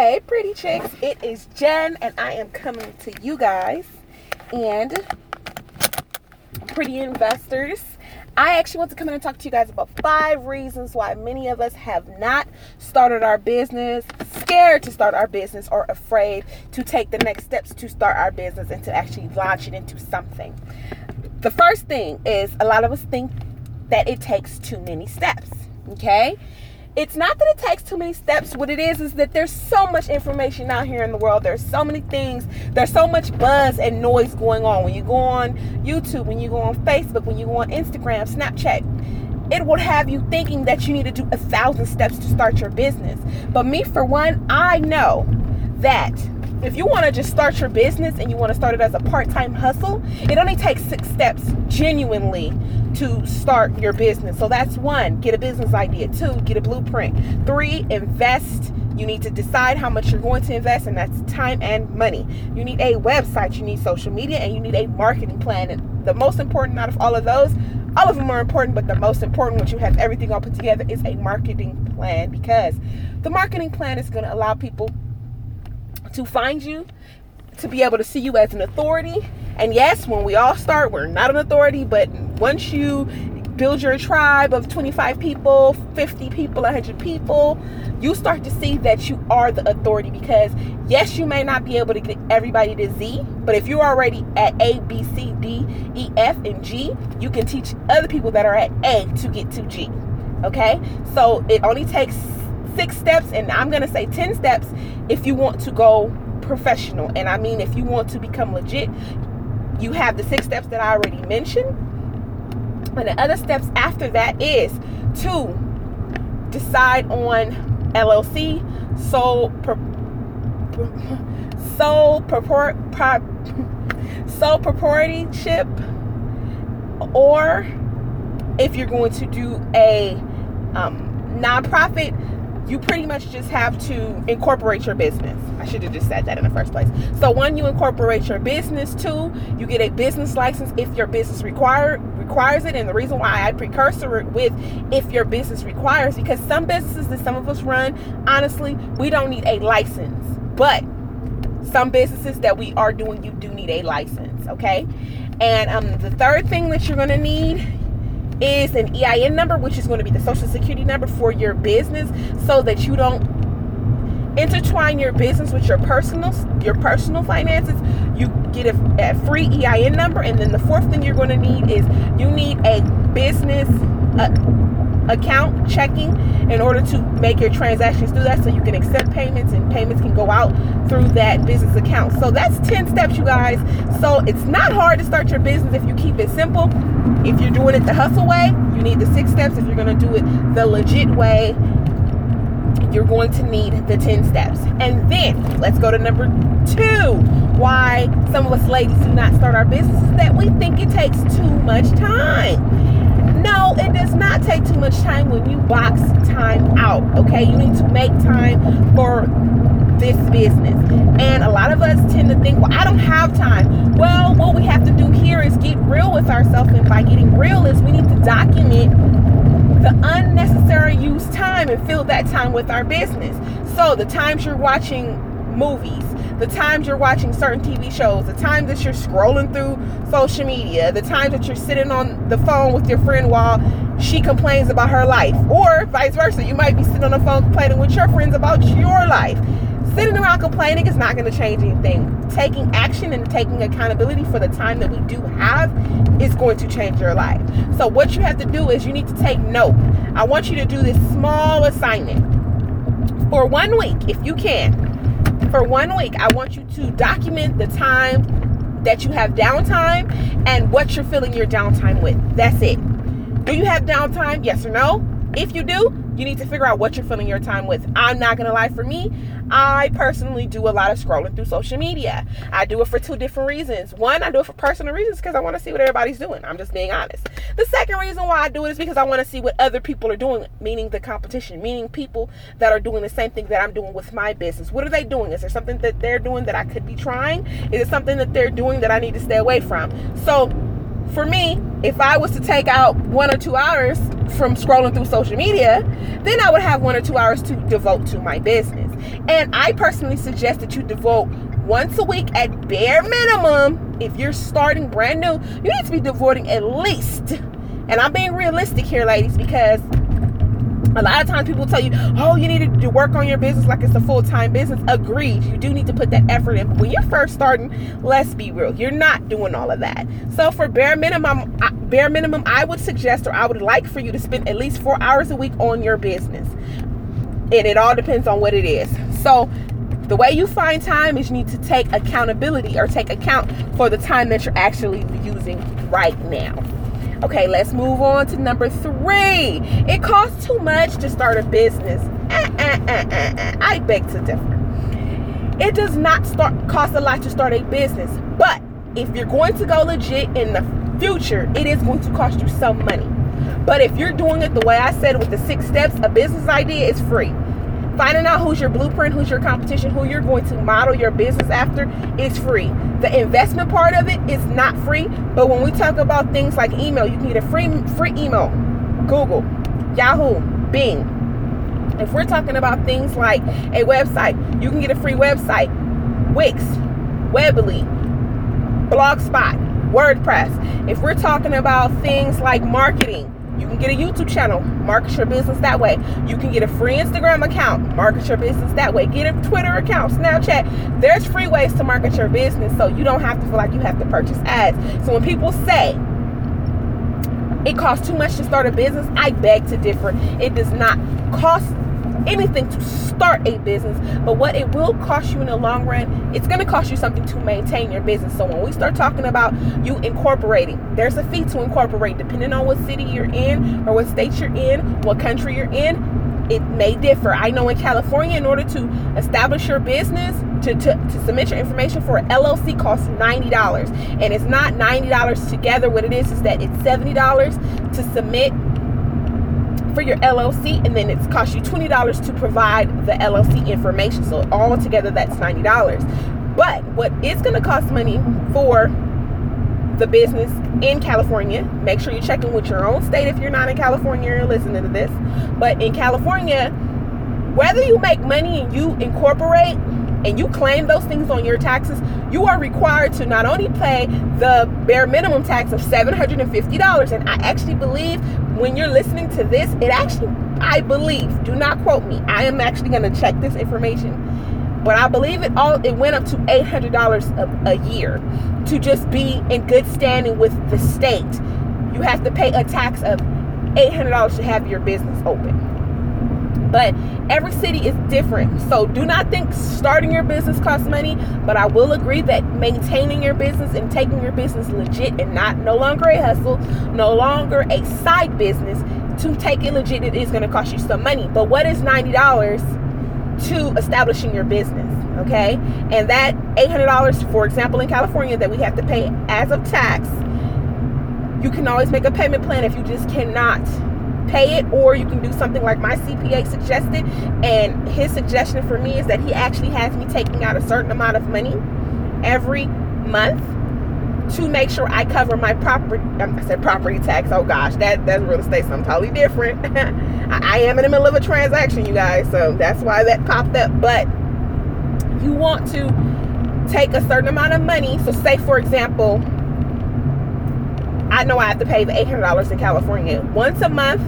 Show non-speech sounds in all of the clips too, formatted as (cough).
Hey, pretty chicks, it is Jen, and I am coming to you guys and pretty investors. I actually want to come in and talk to you guys about five reasons why many of us have not started our business, scared to start our business, or afraid to take the next steps to start our business and to actually launch it into something. The first thing is a lot of us think that it takes too many steps, okay? It's not that it takes too many steps. What it is is that there's so much information out here in the world. There's so many things. There's so much buzz and noise going on. When you go on YouTube, when you go on Facebook, when you go on Instagram, Snapchat, it will have you thinking that you need to do a thousand steps to start your business. But me, for one, I know that if you want to just start your business and you want to start it as a part-time hustle, it only takes six steps genuinely to start your business. So that's one, get a business idea. Two, get a blueprint. Three, invest. You need to decide how much you're going to invest, and that's time and money. You need a website, you need social media, and you need a marketing plan. And the most important out of all of those, all of them are important, but the most important, once you have everything all put together, is a marketing plan because the marketing plan is going to allow people to find you, to be able to see you as an authority. And yes, when we all start, we're not an authority, but once you build your tribe of 25 people, 50 people, 100 people, you start to see that you are the authority because yes, you may not be able to get everybody to Z, but if you're already at A, B, C, D, E, F, and G, you can teach other people that are at A to get to G. Okay? So it only takes six steps, and I'm going to say 10 steps if you want to go professional. And I mean, if you want to become legit, you have the six steps that I already mentioned. And the other steps after that is to decide on LLC, sole, pro, sole, purport, sole proprietorship, or if you're going to do a um, nonprofit, you pretty much just have to incorporate your business. I should have just said that in the first place. So one, you incorporate your business. Two, you get a business license if your business require requires it. And the reason why I precursor it with if your business requires, because some businesses that some of us run, honestly, we don't need a license. But some businesses that we are doing, you do need a license. Okay. And um, the third thing that you're to need is an EIN number, which is going to be the social security number for your business so that you don't intertwine your business with your personal your personal finances. You get a, a free EIN number and then the fourth thing you're going to need is you need a business uh, account checking in order to make your transactions through that so you can accept payments and payments can go out through that business account. So that's 10 steps, you guys. So it's not hard to start your business if you keep it simple. If you're doing it the hustle way, you need the six steps. If you're going to do it the legit way, you're going to need the 10 steps. And then let's go to number two. Why some of us ladies do not start our business is that we think it takes too much time. No, it does not take too much time when you box time out. Okay, you need to make time for this business. And a lot of us tend to think, well, I don't have time. Well, what we have to do here is get real with ourselves. And by getting real, is we need to document the unnecessary use time and fill that time with our business. So the times you're watching movies, the times you're watching certain TV shows, the times that you're scrolling through social media, the times that you're sitting on the phone with your friend while she complains about her life, or vice versa. You might be sitting on the phone complaining with your friends about your life. Sitting around complaining is not going to change anything. Taking action and taking accountability for the time that we do have is going to change your life. So, what you have to do is you need to take note. I want you to do this small assignment for one week, if you can for one week, I want you to document the time that you have downtime and what you're filling your downtime with. That's it. Do you have downtime? Yes or no? If you do, you need to figure out what you're filling your time with. I'm not to lie, for me, I personally do a lot of scrolling through social media. I do it for two different reasons. One, I do it for personal reasons because I want to see what everybody's doing. I'm just being honest. The second reason why I do it is because I want to see what other people are doing, meaning the competition, meaning people that are doing the same thing that I'm doing with my business. What are they doing? Is there something that they're doing that I could be trying? Is it something that they're doing that I need to stay away from? So, for me, if I was to take out one or two hours from scrolling through social media, then I would have one or two hours to devote to my business. And I personally suggest that you devote once a week at bare minimum. If you're starting brand new, you need to be devoting at least, and I'm being realistic here, ladies, because a lot of times people tell you, oh, you need to work on your business like it's a full time business. Agreed. You do need to put that effort in. But when you're first starting, let's be real, you're not doing all of that. So for bare minimum, bare minimum, I would suggest or I would like for you to spend at least four hours a week on your business. And it all depends on what it is. So the way you find time is you need to take accountability or take account for the time that you're actually using right now. Okay, let's move on to number three. It costs too much to start a business. Uh, uh, uh, I beg to differ. It does not start cost a lot to start a business, but if you're going to go legit in the future, it is going to cost you some money. But if you're doing it the way I said with the six steps, a business idea is free. Finding out who's your blueprint, who's your competition, who you're going to model your business after is free. The investment part of it is not free, but when we talk about things like email, you can get a free free email. Google, Yahoo, Bing. If we're talking about things like a website, you can get a free website. Wix, Weebly, Blogspot, WordPress. If we're talking about things like marketing, you can get a YouTube channel, market your business that way. You can get a free Instagram account, market your business that way. Get a Twitter account, Snapchat. There's free ways to market your business so you don't have to feel like you have to purchase ads. So when people say it costs too much to start a business, I beg to differ. It does not cost anything to start a business, but what it will cost you in the long run, it's going to cost you something to maintain your business. So when we start talking about you incorporating, there's a fee to incorporate depending on what city you're in or what state you're in, what country you're in. It may differ. I know in California, in order to establish your business, to, to, to submit your information for an LLC costs $90. And it's not $90 together. What it is is that it's $70 to submit for your LLC, and then it's cost you $20 to provide the LLC information. So all together, that's $90. But what is going to cost money for the business in California, make sure you're checking with your own state if you're not in California you're listening to this. But in California, whether you make money and you incorporate and you claim those things on your taxes, you are required to not only pay the bare minimum tax of $750, and I actually believe when you're listening to this, it actually, I believe, do not quote me, I am actually going to check this information. But I believe it all it went up to eight hundred dollars a year to just be in good standing with the state. You have to pay a tax of eight hundred dollars to have your business open but every city is different. So do not think starting your business costs money, but I will agree that maintaining your business and taking your business legit and not no longer a hustle, no longer a side business, to take it legit, it is going to cost you some money. But what is $90 to establishing your business? Okay. And that $800, for example, in California, that we have to pay as of tax, you can always make a payment plan if you just cannot pay it or you can do something like my CPA suggested. And his suggestion for me is that he actually has me taking out a certain amount of money every month to make sure I cover my property I said property tax oh gosh that that's real estate something totally different. (laughs) I, I am in the middle of a transaction you guys so that's why that popped up. But you want to take a certain amount of money so say for example I know I have to pay the $800 in California. Once a month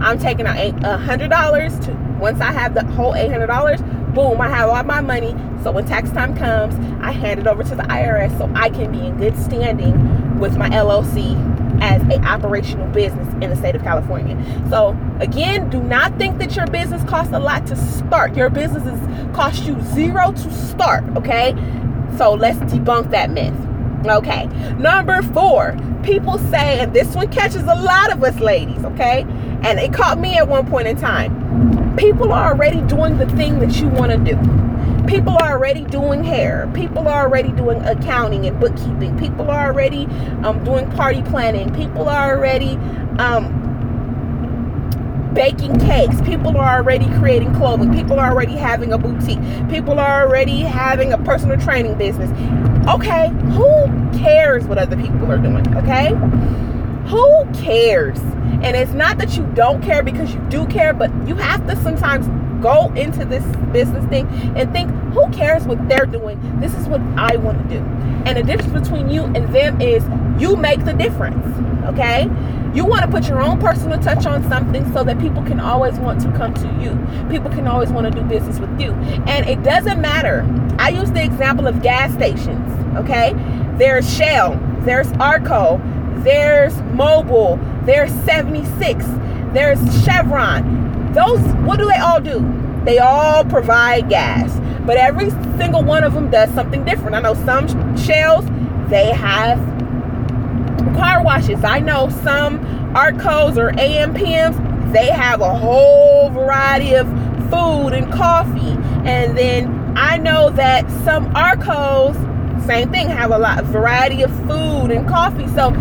I'm taking out a hundred dollars to once I have the whole eight hundred dollars, boom, I have all my money. So when tax time comes, I hand it over to the IRS so I can be in good standing with my LLC as a operational business in the state of California. So again, do not think that your business costs a lot to start. Your businesses cost you zero to start, okay? So let's debunk that myth. Okay. Number four, people say, and this one catches a lot of us ladies, okay? And it caught me at one point in time. People are already doing the thing that you want to do. People are already doing hair. People are already doing accounting and bookkeeping. People are already um, doing party planning. People are already um, baking cakes. People are already creating clothing. People are already having a boutique. People are already having a personal training business. Okay, who cares what other people are doing? Okay? Who cares? And it's not that you don't care because you do care, but you have to sometimes go into this business thing and think, who cares what they're doing? This is what I want to do. And the difference between you and them is you make the difference. Okay? You want to put your own personal touch on something so that people can always want to come to you. People can always want to do business with you. And it doesn't matter. I use the example of gas stations. Okay? There's Shell, there's Arco, there's Mobil, there's 76, there's Chevron. Those, what do they all do? They all provide gas, but every single one of them does something different. I know some shells, they have car washes. I know some Arcos or AMPMs, they have a whole variety of food and coffee. And then I know that some Arcos, same thing, have a lot of variety of food and coffee. So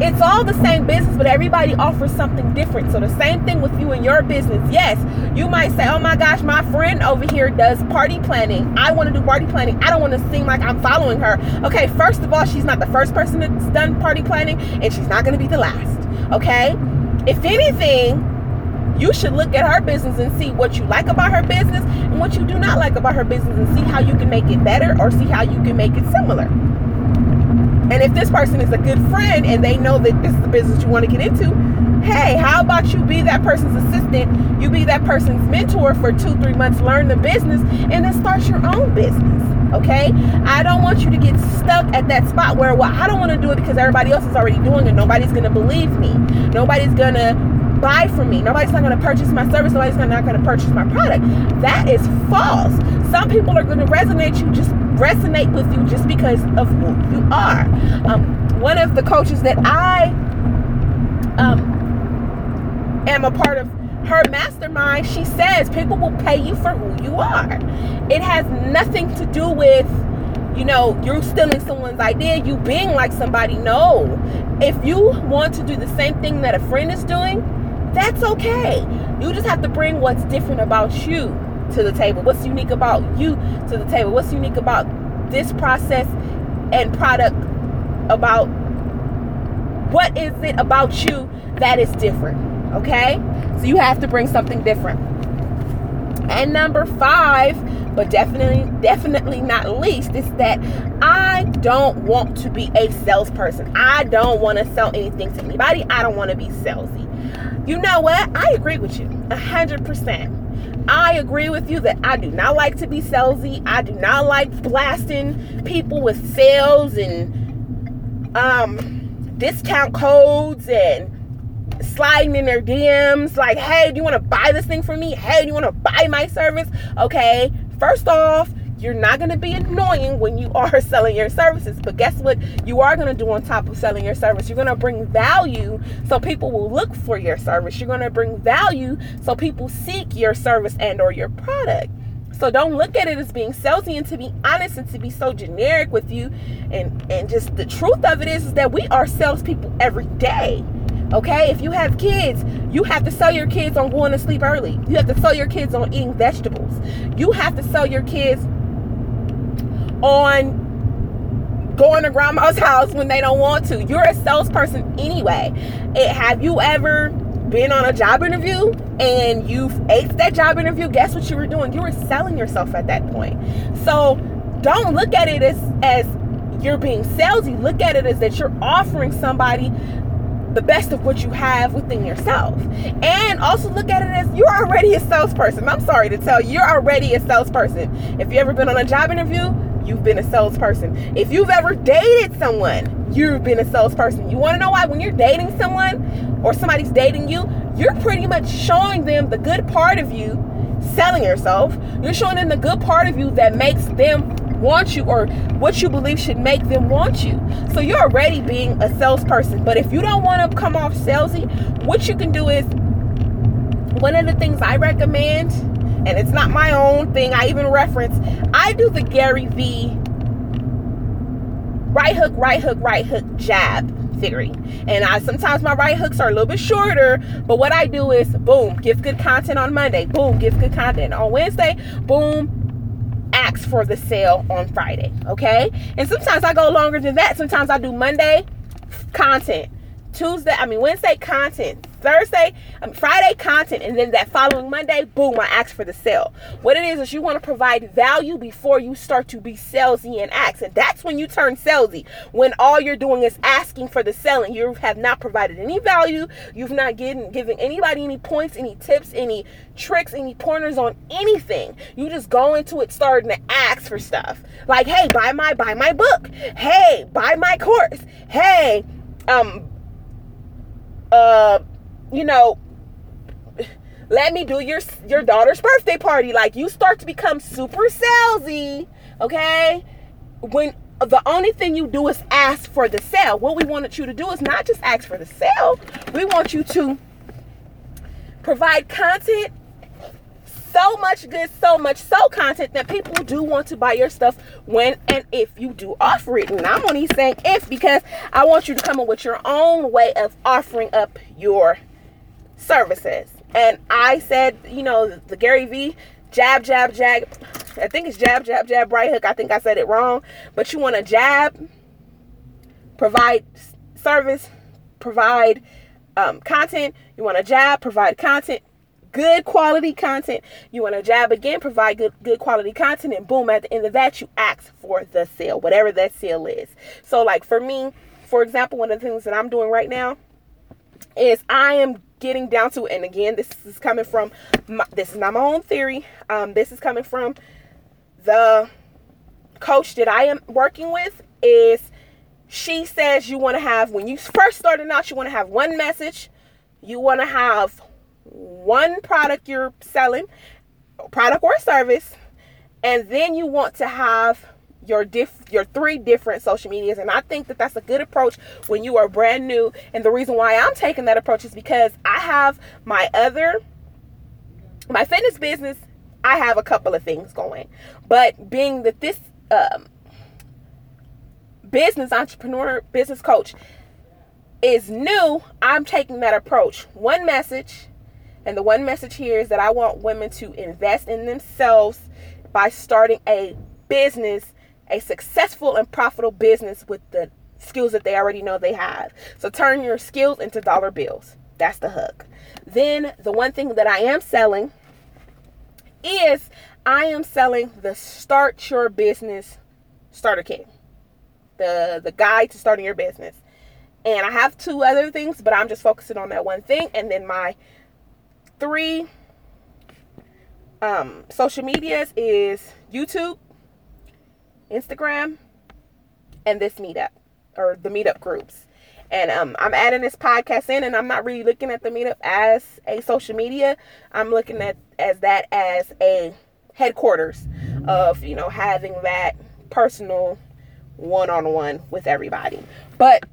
it's all the same business, but everybody offers something different. So the same thing with you and your business. Yes, you might say, "Oh my gosh, my friend over here does party planning. I want to do party planning. I don't want to seem like I'm following her." Okay, first of all, she's not the first person that's done party planning, and she's not going to be the last. Okay? If anything, you should look at her business and see what you like about her business and what you do not like about her business and see how you can make it better or see how you can make it similar. And if this person is a good friend and they know that this is the business you want to get into, hey, how about you be that person's assistant? You be that person's mentor for two, three months, learn the business, and then start your own business. Okay? I don't want you to get stuck at that spot where, well, I don't want to do it because everybody else is already doing it. Nobody's to believe me. Nobody's to buy from me. Nobody's not going to purchase my service. Nobody's not going to purchase my product. That is false. Some people are going to resonate you just resonate with you just because of who you are. Um, one of the coaches that I um, am a part of her mastermind, she says people will pay you for who you are. It has nothing to do with, you know, you're stealing someone's idea, you being like somebody. No. If you want to do the same thing that a friend is doing, that's okay. You just have to bring what's different about you to the table? What's unique about you to the table? What's unique about this process and product about what is it about you that is different? Okay? So you have to bring something different. And number 5, but definitely definitely not least is that I don't want to be a salesperson. I don't want to sell anything to anybody. I don't want to be salesy. You know what? I agree with you. 100%. I agree with you that I do not like to be salesy. I do not like blasting people with sales and um, discount codes and sliding in their DMs like, hey, do you want to buy this thing from me? Hey, do you want to buy my service? Okay, first off, you're not going to be annoying when you are (laughs) selling your services. But guess what? You are going to do on top of selling your service. You're going to bring value so people will look for your service. You're going to bring value so people seek your service and or your product. So don't look at it as being salesy and to be honest and to be so generic with you. And and just the truth of it is, is that we are salespeople every day. Okay, if you have kids, you have to sell your kids on going to sleep early. You have to sell your kids on eating vegetables. You have to sell your kids on going to grandma's house when they don't want to. You're a salesperson anyway. It, have you ever been on a job interview and you've aced that job interview? Guess what you were doing? You were selling yourself at that point. So don't look at it as as you're being salesy. Look at it as that you're offering somebody the best of what you have within yourself. And also look at it as you're already a salesperson. I'm sorry to tell you, you're already a salesperson. If you ever been on a job interview, you've been a salesperson. If you've ever dated someone, you've been a salesperson. You want to know why? When you're dating someone or somebody's dating you, you're pretty much showing them the good part of you, selling yourself. You're showing them the good part of you that makes them want you or what you believe should make them want you. So you're already being a salesperson. But if you don't want to come off salesy, what you can do is one of the things I recommend and it's not my own thing. I even reference, I do the Gary V right hook, right hook, right hook, jab theory. And I sometimes my right hooks are a little bit shorter, but what I do is boom, give good content on Monday, boom, give good content on Wednesday, boom, ask for the sale on Friday. Okay? And sometimes I go longer than that. Sometimes I do Monday content, Tuesday, I mean Wednesday content, Thursday, mean, Friday content, and then that following Monday, boom, I ask for the sale. What it is is you want to provide value before you start to be salesy and ask, and that's when you turn salesy. When all you're doing is asking for the selling, you have not provided any value. You've not given given anybody any points, any tips, any tricks, any pointers on anything. You just go into it starting to ask for stuff like, hey, buy my buy my book. Hey, buy my course. Hey, um uh you know let me do your your daughter's birthday party. Like you start to become super salesy okay? When the only thing you do is ask for the sale. What we wanted you to do is not just ask for the sale. We want you to provide content so much good, so much so content that people do want to buy your stuff when and if you do offer it. And I'm only saying if because I want you to come up with your own way of offering up your services. And I said, you know, the Gary V jab, jab, jab. I think it's jab, jab, jab, right hook. I think I said it wrong. But you want to jab, provide service, provide um, content. You want to jab, provide content, good quality content. You want to jab again, provide good good quality content, and boom, at the end of that, you ask for the sale, whatever that sale is. So, like for me, for example, one of the things that I'm doing right now is I am getting down to, it, and again, this is coming from my, this is not my own theory. Um, this is coming from the coach that I am working with. Is she says you want to have when you first starting out, you want to have one message. You want to have one product you're selling, product or service, and then you want to have your diff your three different social medias. And i think that that's a good approach when you are brand new. And the reason why i'm taking that approach is because i have my other my fitness business i have a couple of things going. But being that this um, business entrepreneur business coach is new i'm taking that approach. One message and the one message here is that I want women to invest in themselves by starting a business, a successful and profitable business with the skills that they already know they have. So turn your skills into dollar bills. That's the hook. Then the one thing that I am selling is I am selling the Start Your Business Starter Kit. The the guide to starting your business. And I have two other things, but I'm just focusing on that one thing and then my three um, social medias is YouTube, Instagram, and this meetup or the meetup groups. And um, I'm adding this podcast in, and I'm not really looking at the meetup as a social media. I'm looking at as that as a headquarters of you know having that personal one-on-one with everybody. But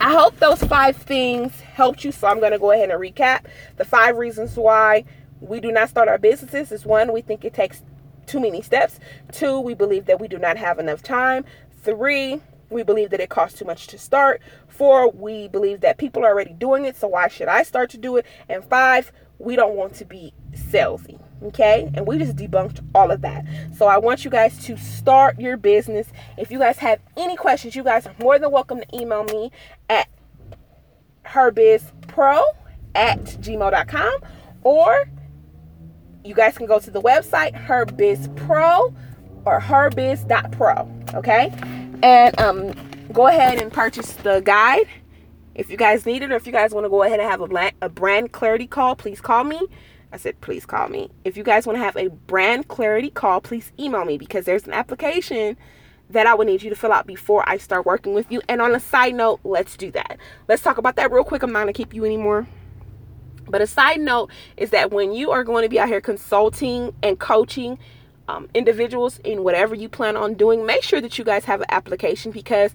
I hope those five things helped you. So I'm going to go ahead and recap the five reasons why we do not start our businesses. Is one, we think it takes too many steps. Two, we believe that we do not have enough time. Three, we believe that it costs too much to start. Four, we believe that people are already doing it, so why should I start to do it? And five, we don't want to be salesy. Okay, and we just debunked all of that. So I want you guys to start your business. If you guys have any questions, you guys are more than welcome to email me at herbizpro at gmail.com or you guys can go to the website herbizpro or herbiz.pro. Okay, and um, go ahead and purchase the guide if you guys need it or if you guys want to go ahead and have a, a brand clarity call, please call me I said, please call me. If you guys want to have a brand clarity call, please email me because there's an application that I would need you to fill out before I start working with you. And on a side note, let's do that. Let's talk about that real quick. I'm not to keep you anymore. But a side note is that when you are going to be out here consulting and coaching um, individuals in whatever you plan on doing, make sure that you guys have an application because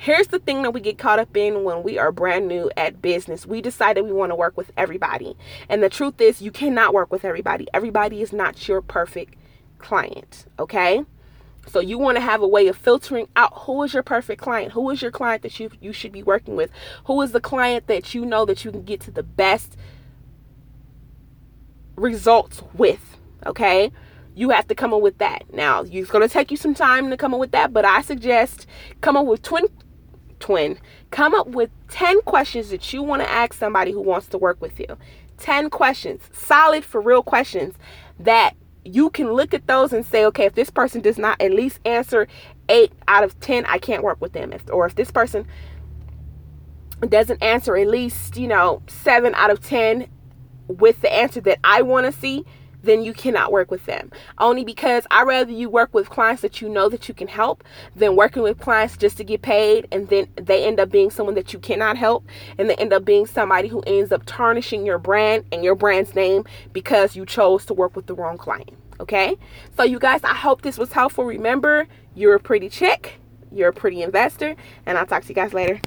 Here's the thing that we get caught up in when we are brand new at business. We decided we want to work with everybody. And the truth is, you cannot work with everybody. Everybody is not your perfect client, okay? So you want to have a way of filtering out who is your perfect client? Who is your client that you you should be working with? Who is the client that you know that you can get to the best results with, okay? You have to come up with that. Now, it's going to take you some time to come up with that, but I suggest come up with 20 twin, come up with 10 questions that you want to ask somebody who wants to work with you. 10 questions, solid for real questions that you can look at those and say, okay, if this person does not at least answer eight out of 10, I can't work with them. If, or if this person doesn't answer at least, you know, seven out of 10 with the answer that I want to see, then you cannot work with them. Only because I rather you work with clients that you know that you can help than working with clients just to get paid and then they end up being someone that you cannot help and they end up being somebody who ends up tarnishing your brand and your brand's name because you chose to work with the wrong client. Okay? So you guys, I hope this was helpful. Remember, you're a pretty chick, you're a pretty investor, and I'll talk to you guys later.